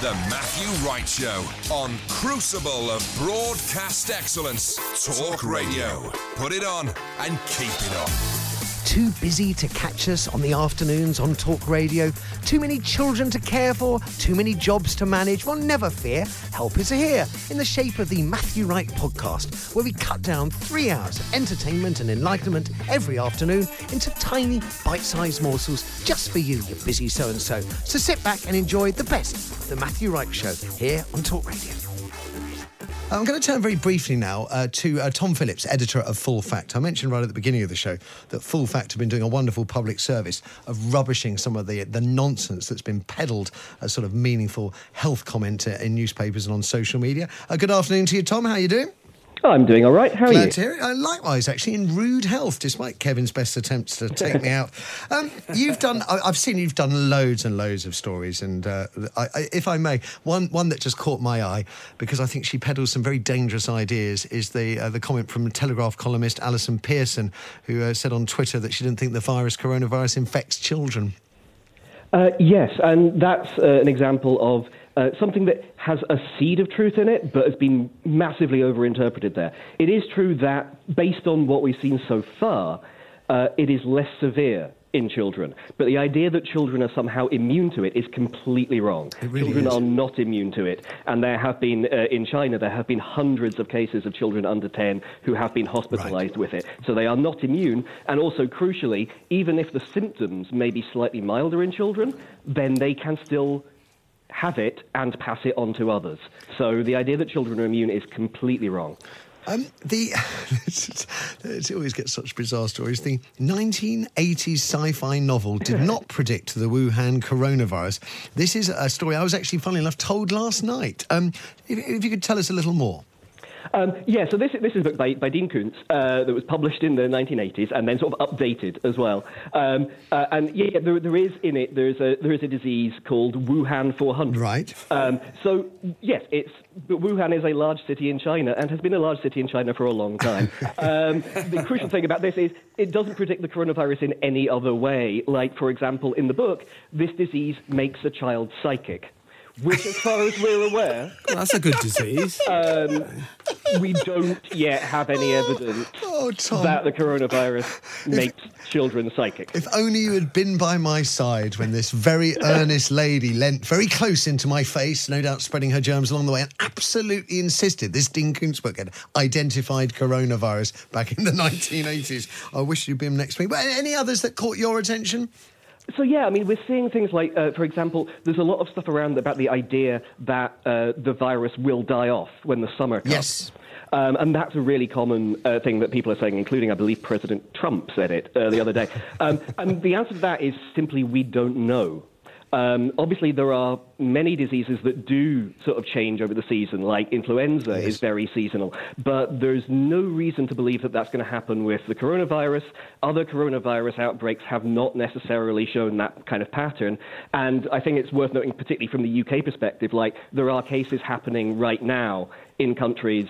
The Matthew Wright Show on Crucible of Broadcast Excellence. Talk Radio. Put it on and keep it on. Too busy to catch us on the afternoons on Talk Radio? Too many children to care for? Too many jobs to manage? Well, never fear. Help is here in the shape of the Matthew Wright podcast, where we cut down three hours of entertainment and enlightenment every afternoon into tiny, bite sized morsels just for you, you busy so and so. So sit back and enjoy the best of the Matthew Wright Show here on Talk Radio. I'm going to turn very briefly now uh, to uh, Tom Phillips, editor of Full Fact. I mentioned right at the beginning of the show that Full Fact have been doing a wonderful public service of rubbishing some of the the nonsense that's been peddled as sort of meaningful health comment uh, in newspapers and on social media. Uh, good afternoon to you, Tom. How are you doing? I'm doing all right. How are Glad you? Uh, likewise, actually, in rude health, despite Kevin's best attempts to take me out. Um, you've done. I, I've seen you've done loads and loads of stories, and uh, I, I, if I may, one one that just caught my eye because I think she peddles some very dangerous ideas is the uh, the comment from Telegraph columnist Allison Pearson, who uh, said on Twitter that she didn't think the virus coronavirus infects children. Uh, yes, and that's uh, an example of uh, something that has a seed of truth in it, but has been massively overinterpreted there. It is true that, based on what we've seen so far, uh, it is less severe in children. But the idea that children are somehow immune to it is completely wrong. really children is. are not immune to it. And there have been, uh, in China, there have been hundreds of cases of children under 10 who have been hospitalized with it. So they are not immune. And also, crucially, even if the symptoms may be slightly milder in children, then they can still have it and pass it on to others. So the idea that children are immune is completely wrong. Um, the it always gets such bizarre stories. The 1980s sci-fi novel did not predict the Wuhan coronavirus. This is a story I was actually, funnily enough, told last night. Um, if, if you could tell us a little more. Um, yeah, so this, this is a book by, by Dean Koontz uh, that was published in the 1980s and then sort of updated as well. Um, uh, and yeah, yeah, there, there is in it there's a there is a disease called Wuhan 400. Right. Um, so yes, it's Wuhan is a large city in China and has been a large city in China for a long time. um, the crucial thing about this is it doesn't predict the coronavirus in any other way. Like for example, in the book, this disease makes a child psychic. Which, as far as we're aware, Well, that's a good disease. um, we don't yet have any oh, evidence Oh, that the coronavirus makes children psychic. If only you had been by my side when this very earnest lady leant very close into my face, no doubt spreading her germs along the way, and absolutely insisted this Dean Koontz book had identified coronavirus back in the 1980s. I wish you'd been next week. But any others that caught your attention? So yeah, I mean, we're seeing things like, uh, for example, there's a lot of stuff around about the idea that uh, the virus will die off when the summer comes. Yes. Um, and that's a really common uh, thing that people are saying, including, I believe, President Trump said it uh, the other day. Um, and the answer to that is simply we don't know. Um, obviously, there are many diseases that do sort of change over the season, like influenza Yes. is very seasonal. But there's no reason to believe that that's going to happen with the coronavirus. Other coronavirus outbreaks have not necessarily shown that kind of pattern. And I think it's worth noting, particularly from the UK perspective, like there are cases happening right now in countries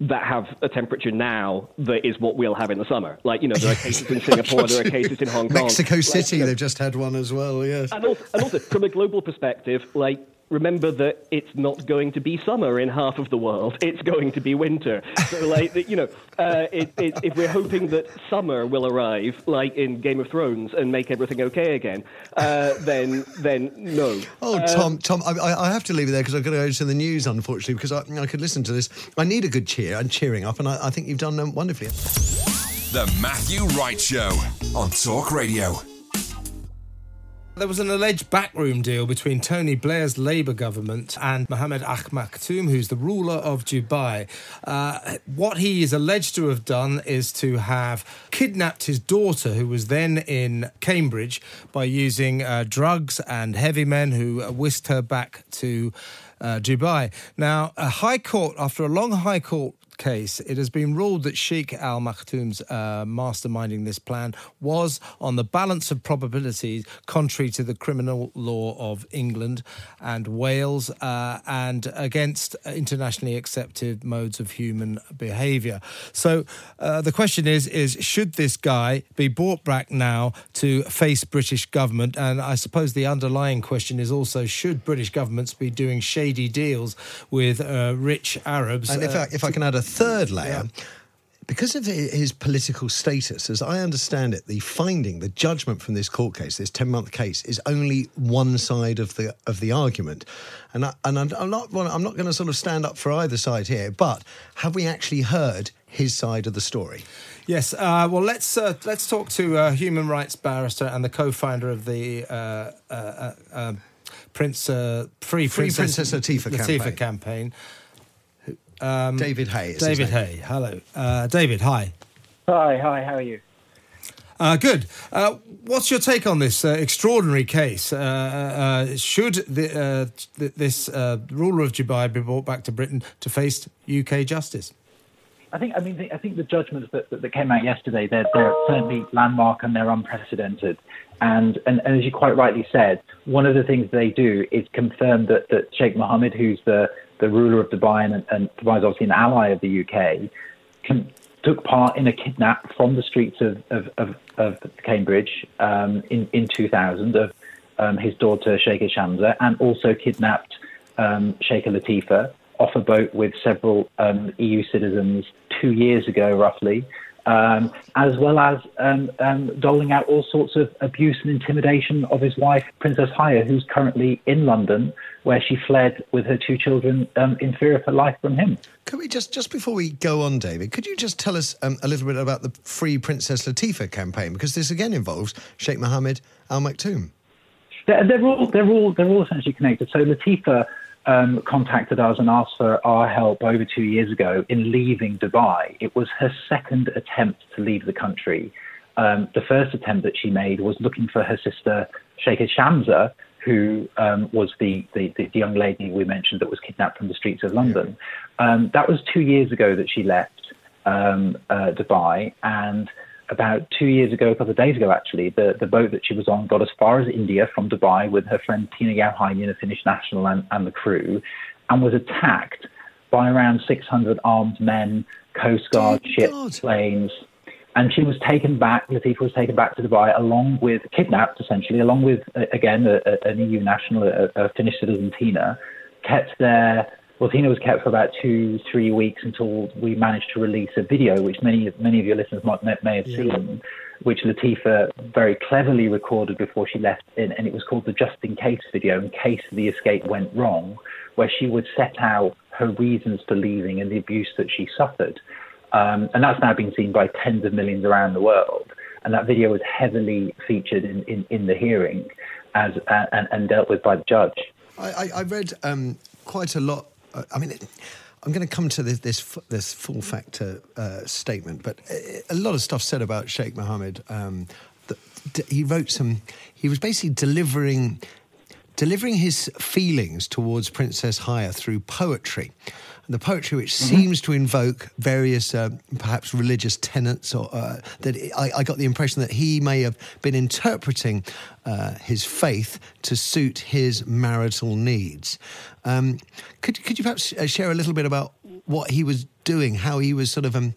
that have a temperature now that is what we'll have in the summer. Like, you know, there are cases in Singapore, there are cases in Hong Kong. Mexico Like, City, you know, they've just had one as well, yes. and also, and also, from a global perspective, like remember that it's not going to be summer in half of the world; it's going to be winter. So, like, you know, uh, it, it, if we're hoping that summer will arrive, like in Game of Thrones, and make everything okay again, uh, then then no. Oh, Tom, Tom, I, I I have to leave it there because I've got to go to the news, unfortunately, because I, I could listen to this. I need a good cheer and cheering up, and I, I think you've done um, wonderfully. The Matthew Wright Show on Talk Radio. There was an alleged backroom deal between Tony Blair's Labour government and Mohammed Al Maktoum, who's the ruler of Dubai. Uh, what he is alleged to have done is to have kidnapped his daughter, who was then in Cambridge, by using uh, drugs and heavy men who whisked her back to uh, Dubai. Now, a High Court, after a long High Court case, it has been ruled that Sheikh Al Maktoum's uh, masterminding this plan was, on the balance of probabilities, contrary to the criminal law of England and Wales uh, and against internationally accepted modes of human behaviour. So uh, the question is: is should this guy be brought back now to face British government? And I suppose the underlying question is also: should British governments be doing shady deals with uh, rich Arabs? And if uh, I, if I can add a third layer. Because of his political status, as I understand it, the finding, the judgment from this court case, this ten-month case, is only one side of the of the argument, and I, and I'm I'm not I'm not going to sort of stand up for either side here. But have we actually heard his side of the story? Yes. Uh, well, let's uh, let's talk to a human rights barrister and the co-founder of the uh, uh, uh, Prince Free, Free Princess, Princess Latifa Latifa campaign. campaign. Um, David Haigh. is his David name. Haigh. Hello, uh, David. Hi. Hi, hi, how are you? Uh, good. Uh, what's your take on this uh, extraordinary case? Uh, uh, should the, uh, th- this uh, ruler of Dubai be brought back to Britain to face UK justice? I think, I mean, the, I think the judgments that, that, that came out yesterday, they're, they're certainly landmark and they're unprecedented. And, and, and as you quite rightly said, one of the things they do is confirm that, that Sheikh Mohammed, who's the, the ruler of Dubai and, and Dubai is obviously an ally of the UK, can, took part in a kidnap from the streets of, of, of, of Cambridge um, in, in 2000 of um, his daughter Sheikha Shamsa and also kidnapped um, Sheikha Latifa off a boat with several um, EU citizens two years ago, roughly, um, as well as um, um, doling out all sorts of abuse and intimidation of his wife, Princess Haya, who's currently in London, where she fled with her two children um, in fear of her life from him. Could we just, just before we go on, David, could you just tell us um, a little bit about the Free Princess Latifa campaign? Because this again involves Sheikh Mohammed Al Maktoum. They're, they're all they're all they're all essentially connected. So Latifa um, contacted us and asked for our help over two years ago in leaving Dubai. It was her second attempt to leave the country. Um, the first attempt that she made was looking for her sister Sheikha Shamsa, who um, was the, the, the, young lady we mentioned that was kidnapped from the streets of London. Um, that was two years ago that she left um, uh, Dubai, and about two years ago, a couple of days ago actually, the, the boat that she was on got as far as India from Dubai with her friend Tina Jauhiainen, a Finnish national, and, and the crew, and was attacked by around 600 armed men, Coast oh Guard Dear ships, God. planes. And she was taken back, Latifa was taken back to Dubai along with, kidnapped essentially, along with, again, a, a, an EU national, a, a Finnish citizen, Tina, kept there well, Tina was kept for about two, three weeks until we managed to release a video, which many many of your listeners might may, may have seen, which Latifa very cleverly recorded before she left, in, and it was called the Just in Case video, in case the escape went wrong, where she would set out her reasons for leaving and the abuse that she suffered, um, and that's now been seen by tens of millions around the world. And that video was heavily featured in, in, in the hearing as uh, and, and dealt with by the judge. I, I, I read um, quite a lot. Uh, I mean, I'm going to come to this this, this full factor uh, statement, but a, a lot of stuff said about Sheikh Mohammed. Um, he wrote some. He was basically delivering delivering his feelings towards Princess Haya through poetry. And the poetry which seems to invoke various, uh, perhaps religious tenets, or uh, that I, I got the impression that he may have been interpreting uh, his faith to suit his marital needs. Um, could, could you perhaps uh, share a little bit about what he was doing, how he was sort of um,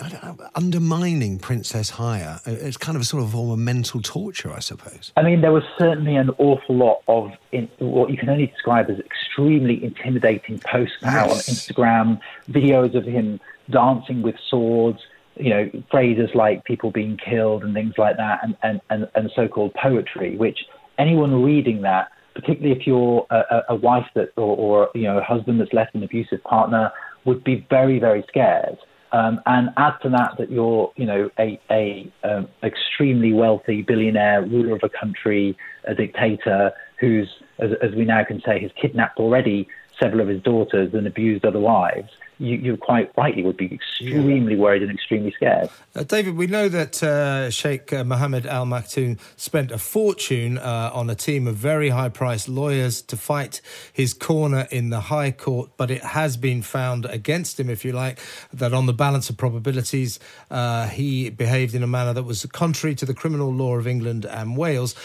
I don't know, undermining Princess Haya? Uh, It's kind of a sort of form of mental torture, I suppose. I mean, there was certainly an awful lot of in, what you can only describe as extremely intimidating posts out on Instagram, videos of him dancing with swords, you know, phrases like people being killed and things like that, and, and, and, and so called poetry, which anyone reading that, particularly if you're a, a- a wife that, or, or, you know, a husband that's left an abusive partner, would be very, very scared. Um, and add to that that you're, you know, a, a um, extremely wealthy billionaire, ruler of a country, a dictator who's, as, as we now can say, has kidnapped already several of his daughters and abused other wives, you, you quite rightly would be extremely worried and extremely scared. Uh, David, we know that uh, Sheikh Mohammed Al Maktoum spent a fortune uh, on a team of very high priced lawyers to fight his corner in the High Court, but it has been found against him, if you like, that on the balance of probabilities, uh, he behaved in a manner that was contrary to the criminal law of England and Wales.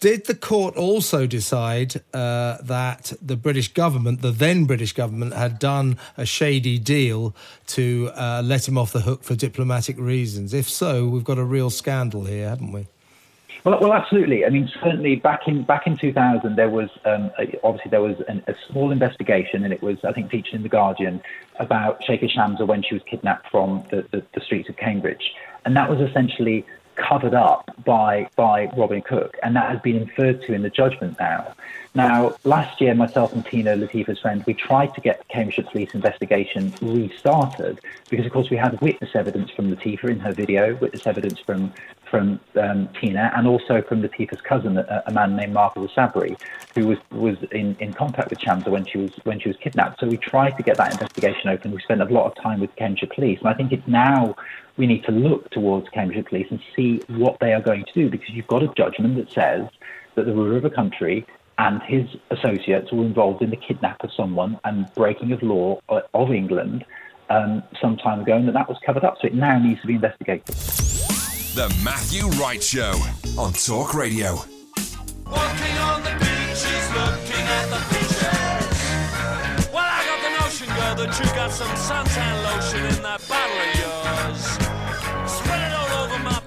Did the court also decide uh, that the British government, the then British government, had done a shady deal to uh, let him off the hook for diplomatic reasons? If so, we've got a real scandal here, haven't we? Well, well, absolutely. I mean, certainly back in back in 2000, there was um, obviously there was an, a small investigation, and it was I think featured in the Guardian about Sheikha Shamsa when she was kidnapped from the, the, the streets of Cambridge, and that was essentially covered up by by Robin Cook, and that has been inferred to in the judgment now. Now, last year, myself and Tina, Latifa's friend, we tried to get the Cambridgeshire Police investigation restarted because, of course, we had witness evidence from Latifa in her video, witness evidence from from um, Tina, and also from Latifa's cousin, a, a man named Marcus Essabri, who was was in, in contact with Shamsa when she was when she was kidnapped. So we tried to get that investigation open. We spent a lot of time with Cambridgeshire Police, and I think it's now we need to look towards Cambridgeshire Police and see what they are going to do because you've got a judgment that says that the ruler of a country and his associates were involved in the kidnap of someone and breaking of law of England um, some time ago, and that that was covered up. So it now needs to be investigated. The Matthew Wright Show on Talk Radio. Walking on the beaches, looking at the fishes. Well, I got the notion, girl, that you got some suntan lotion in that bottle of yours.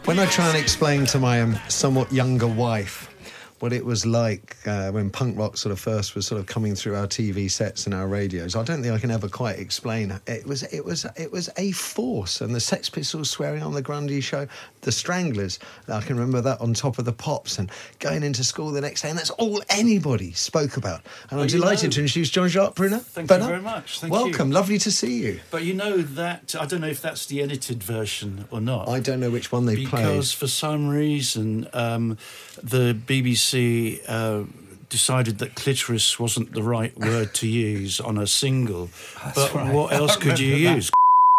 When I try and explain to my um, somewhat younger wife what it was like uh, when punk rock sort of first was sort of coming through our TV sets and our radios. I don't think I can ever quite explain. It was it was it was a force, and the Sex Pistols swearing on the Grundy show, the Stranglers. I can remember that on top of the Pops and going into school the next day, and that's all anybody spoke about. And Well, I'm delighted know- to introduce Jean-Jacques Burnel. Thank you very much. Thank you. Welcome, lovely to see you. But you know that I don't know if that's the edited version or not. I don't know which one they played. because for some reason um, the BBC uh, decided that clitoris wasn't the right word to use on a single. but right. what else could you use?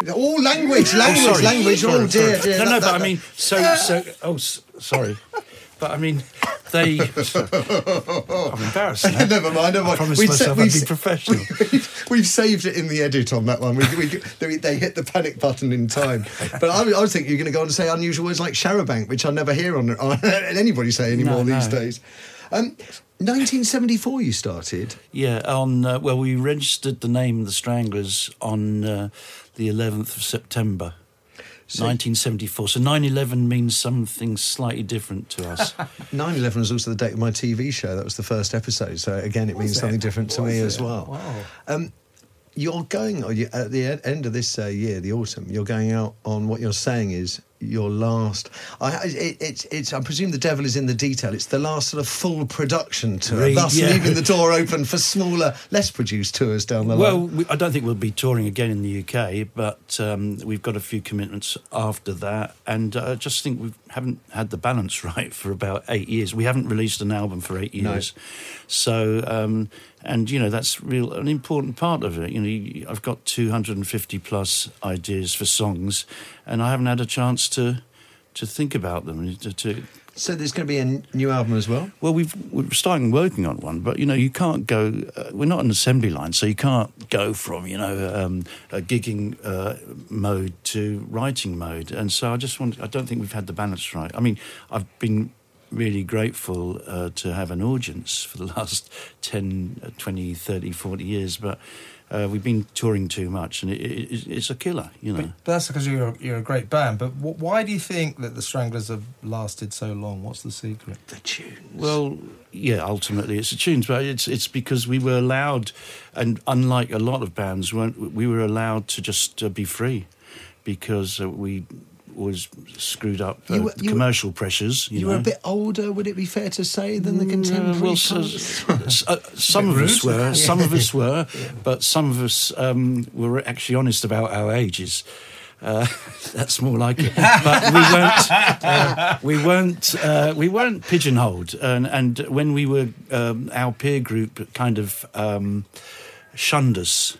Oh, language, language, oh, sorry. language. Sorry, oh, dear, sorry. dear. No, that- no, that- but I mean, so, so. Oh, sorry. But I mean, they. I'm embarrassed. Now. Never mind, never mind. I promised we'd myself sa- I'd be professional. We, have saved it in the edit on that one. We, we, they, they hit the panic button in time. But I, was- I was thinking you're going to go on to say unusual words like Charabanc, which I never hear on, on anybody say anymore No, these no. days. Um, 1974, you started. Yeah, on uh, well, we registered the name the Stranglers on uh, the 11th of September. 1974. So 9/11 means something slightly different to us. 9 11 was also the date of my TV show. That was the first episode. So again, it means it? something different to Was me it? as well. Wow. Um, you're going at the end of this uh, year, the autumn. You're going out on what you're saying is your last. I, it, it's, it's. I presume the devil is in the detail. It's the last sort of full production tour, Re- thus yeah. leaving the door open for smaller, less produced tours down the well, line. we, I don't think we'll be touring again in the UK, but um, we've got a few commitments after that, and uh, I just think we haven't had the balance right for about eight years. We haven't released an album for eight No. years, so. Um, and you know that's real an important part of it. You know, I've got 250 plus ideas for songs, and I haven't had a chance to to think about them. To, to So there's going to be a new album as well. well, we've we're starting working on one, but you know, you can't go. Uh, we're not an assembly line, so you can't go from you know um, a gigging uh, mode to writing mode. And so I just want. I don't think we've had the balance right. I mean, I've been really grateful uh, to have an audience for the last 10, uh, 20, 30, 40 years, but. Uh, we've been touring too much, and it, it, it's a killer, you know. But that's because you're you're a great band. But wh- why do you think that the Stranglers have lasted so long? What's the secret? The tunes. Well, yeah, ultimately it's the tunes, but it's it's because we were allowed, and unlike a lot of bands, weren't we were allowed to just uh, be free, because uh, we was screwed up uh, You were- the you were- commercial pressures. You, you know? were a bit older, would it be fair to say, than the contemporary? Uh, well, so, uh, some of us rude. were, some of us were, but some of us um, were actually honest about our ages. Uh, that's more like it. But we weren't. Uh, we weren't. Uh, we weren't pigeonholed. And, and when we were, um, our peer group kind of. Um, shunned us.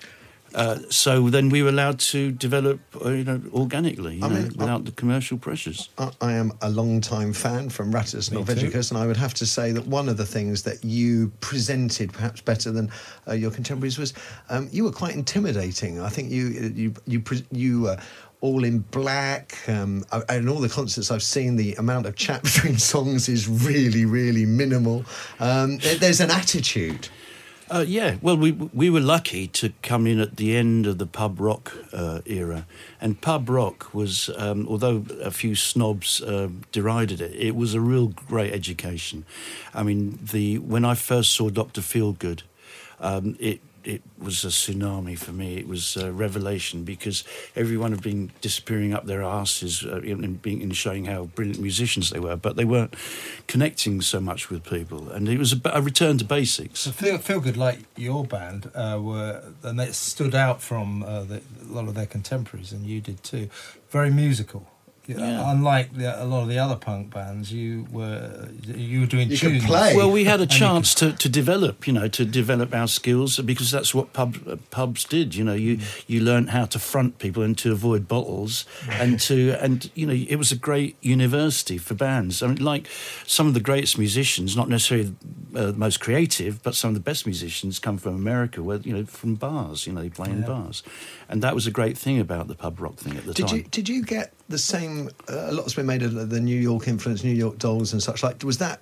Uh, so then we were allowed to develop, uh, you know, organically, you I know, mean, without the commercial pressures. I, I am a long-time fan from Rattus Norvegicus, and I would have to say that one of the things that you presented perhaps better than uh, your contemporaries was um, you were quite intimidating. I think you you you pre- you. Uh, all in black, um, uh, and all the concerts I've seen, the amount of chat between songs is really, really minimal. Um, there's an attitude. Uh, yeah, well, we we were lucky to come in at the end of the pub rock uh, era, and pub rock was, um, although a few snobs uh, derided it, it was a real great education. I mean, the when I first saw Doctor Feelgood, um, it it was a tsunami for me. It was a revelation because everyone had been disappearing up their asses uh, in, in, showing how brilliant musicians they were, but they weren't connecting so much with people. And it was a return to basics. So feel feel good like your band uh, were, and they stood out from uh, the, a lot of their contemporaries, and you did too. Very musical. Yeah. Unlike the, a lot of the other punk bands, you were you were doing You could tunes. play. Well, we had a And you chance to, to develop, you know, to develop our skills because that's what pub, uh, pubs did. You know, you Mm. you learned how to front people and to avoid bottles, and to and you know, it was a great university for bands. I mean, like some of the greatest musicians, not necessarily uh, the most creative, but some of the best musicians come from America, where you know, from bars. You know, they play in bars, and that was a great thing about the pub rock thing at the Did time. you did you get the same? Uh, a lot's been made of the New York influence, New York Dolls, and such. Like, was that?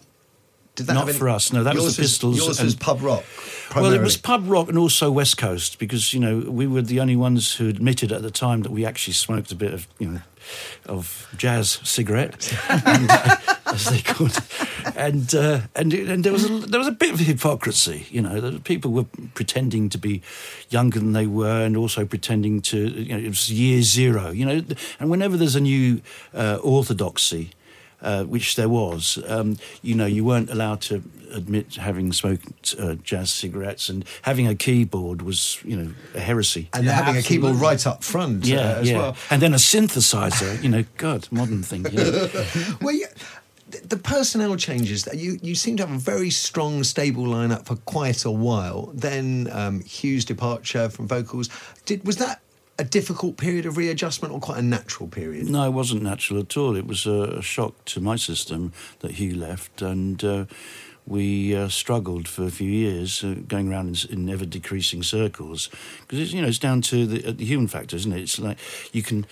Did that Not for us, no, that was the Pistols yours and- was pub rock. Well, it was pub rock and also West Coast because you know we were the only ones who admitted at the time that we actually smoked a bit of you know of jazz cigarette, and, uh, as they called it, and uh, and and there was a, there was a bit of hypocrisy. You know, that people were pretending to be younger than they were, and also pretending to you know it was year zero. You know, and whenever there's a new uh, orthodoxy uh, which there was. Um, you know, you weren't allowed to admit having smoked uh, jazz cigarettes, and having a keyboard was, you know, a heresy. and Yeah, having a keyboard right up front yeah, uh, as yeah. well. And then a synthesizer, you know, God, modern thing. You know. Well, yeah, th- the personnel changes. that You you seem to have a very strong, stable lineup for quite a while. Then um, Hugh's departure from vocals. Did was that a difficult period of readjustment or quite a natural period? No, it wasn't natural at all. It was a, shock to my system that Hugh left, and uh, we uh, struggled for a few years, uh, going around in, in ever decreasing circles. Because you know, it's down to the, uh, the human factor, isn't it? It's like you can.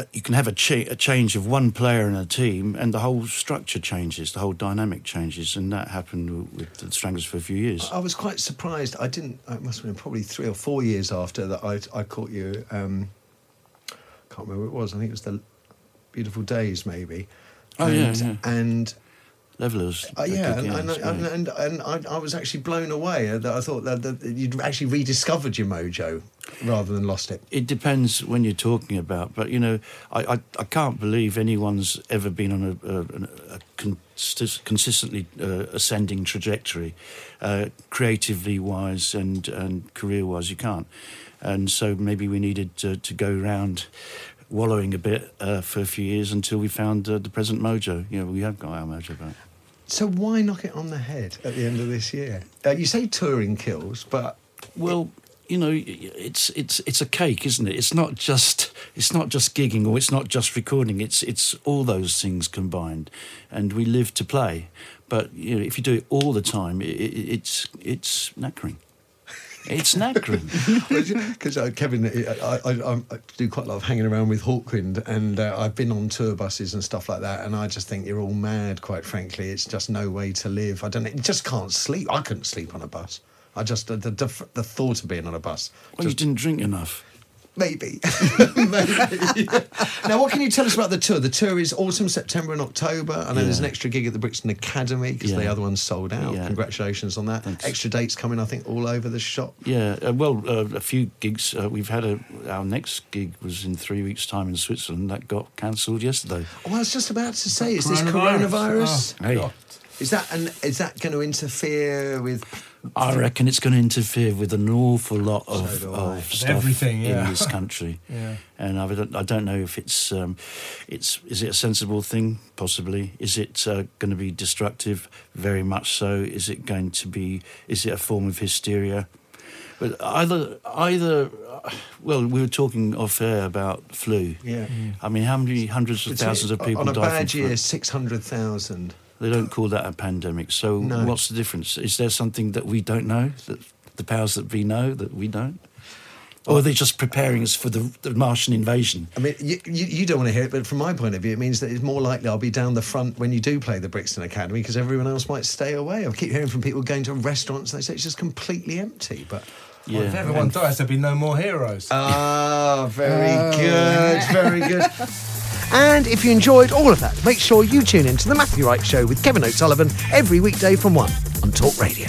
Uh, you can have a, a change of one player in a team, and the whole structure changes, the whole dynamic changes, and that happened with the Stranglers for a few years. I was quite surprised. I didn't. It must have been probably three or four years after that. I I caught you. Um, can't remember what it was. I think it was the Beautiful Days, maybe. Oh, yeah, yeah. And Levellers. Uh, yeah, and, and, and, and, and I, I was actually blown away that I thought that, that you'd actually rediscovered your mojo rather than lost it. It depends when you're talking about, but you know, I, I, I can't believe anyone's ever been on a, a, a consist, consistently uh, ascending trajectory, uh, creatively wise and, and career wise. You can't, and so maybe we needed to, to go round wallowing a bit uh, for a few years until we found uh, the present mojo. You know, we have got our mojo back. So why knock it on the head at the end of this year? Uh, you say touring kills, but Well, you know, it's it's it's a cake, isn't it? It's not just it's not just gigging or it's not just recording. It's it's all those things combined, and we live to play. But you know, if you do it all the time, it, it, it's it's knackering. It's knackering. because uh, Kevin, I, I, I, I do quite a lot of hanging around with Hawkwind, and uh, I've been on tour buses and stuff like that, and I just think you're all mad. Quite frankly, it's just no way to live. I don't. know, You just can't sleep. I couldn't sleep on a bus. I just the the, the thought of being on a bus. well, you didn't drink enough. Maybe. Maybe. now, what can you tell us about the tour? The tour is autumn, September, and October. I know there's an extra gig at the Brixton Academy because the other one's sold out. Yeah. Congratulations on that. Thanks. Extra dates coming, I think, all over the shop. Yeah, uh, well, uh, a few gigs. Uh, we've had a our next gig was in three weeks' time in Switzerland. That got cancelled yesterday. Oh, I was just about to say, is this Coronavirus. coronavirus? Oh, Hey. Is that and is that going to interfere with? I reckon it's going to interfere with an awful lot of, So of stuff Everything, yeah. in this country. Yeah. And I don't, I don't know if it's, um, it's is it a sensible thing? Possibly. Is it uh, going to be destructive? Very much so. Is it going to be? Is it a form of hysteria? But either, either, uh, well, we were talking off air about flu. Yeah. I mean, how many hundreds of thousands of people on a bad year, six hundred thousand. They don't call that a pandemic. So No. what's the difference? Is there something that we don't know that the powers that be know that we don't? Or are they just preparing us for the, the Martian invasion? I mean, you, you, you don't want to hear it, but from my point of view, it means that it's more likely I'll be down the front when you do play the Brixton Academy because everyone else might stay away. I keep hearing from people going to restaurants, and they say it's just completely empty. But Yeah. If everyone dies, there'd be no more heroes. Ah, very good, very good. And if you enjoyed all of that, make sure you tune in to The Matthew Wright Show with Kevin O'Sullivan every weekday from 1 on Talk Radio.